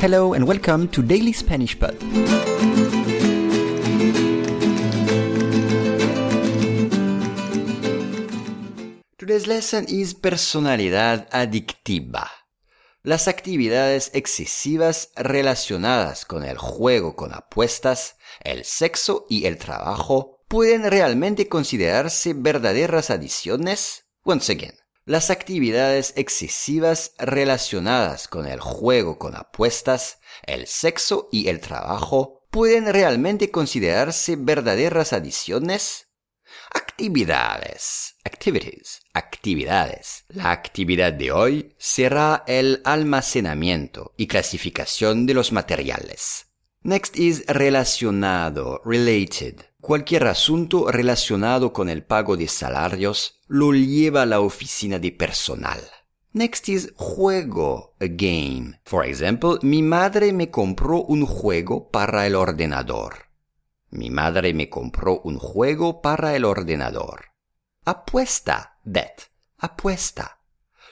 Hello and welcome to Daily Spanish Pod. Today's lesson is personalidad adictiva. Las actividades excesivas relacionadas con el juego con apuestas, el sexo y el trabajo pueden realmente considerarse verdaderas adiciones? Once again. Las actividades excesivas relacionadas con el juego con apuestas, el sexo y el trabajo pueden realmente considerarse verdaderas adiciones? Actividades, activities, actividades. La actividad de hoy será el almacenamiento y clasificación de los materiales. Next is relacionado, related. Cualquier asunto relacionado con el pago de salarios lo lleva a la oficina de personal. Next is juego, a game. For example, mi madre me compró un juego para el ordenador. Mi madre me compró un juego para el ordenador. Apuesta, bet, apuesta.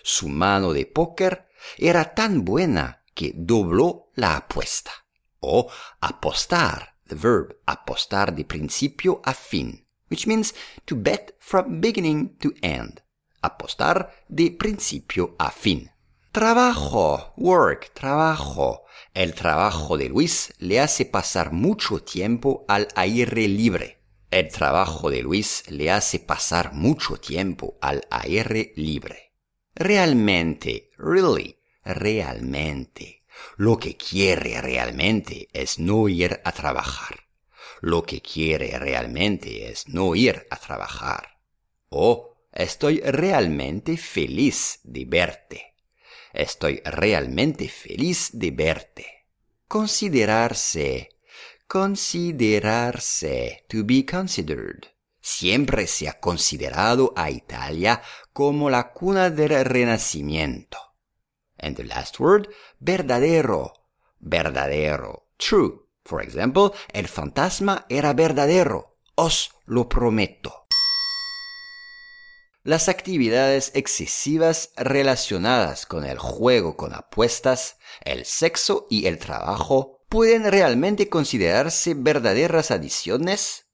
Su mano de póker era tan buena que dobló la apuesta. O apostar, the verb apostar de principio a fin, which means to bet from beginning to end. Apostar de principio a fin. Trabajo, work, trabajo. El trabajo de Luis le hace pasar mucho tiempo al aire libre. El trabajo de Luis le hace pasar mucho tiempo al aire libre. Realmente, really, realmente. Lo que quiere realmente es no ir a trabajar. Lo que quiere realmente es no ir a trabajar. Oh, estoy realmente feliz de verte. Estoy realmente feliz de verte. Considerarse. Considerarse. To be considered. Siempre se ha considerado a Italia como la cuna del Renacimiento. And the last word, verdadero. Verdadero. True. For example, el fantasma era verdadero. Os lo prometo. Las actividades excesivas relacionadas con el juego con apuestas, el sexo y el trabajo pueden realmente considerarse verdaderas adiciones?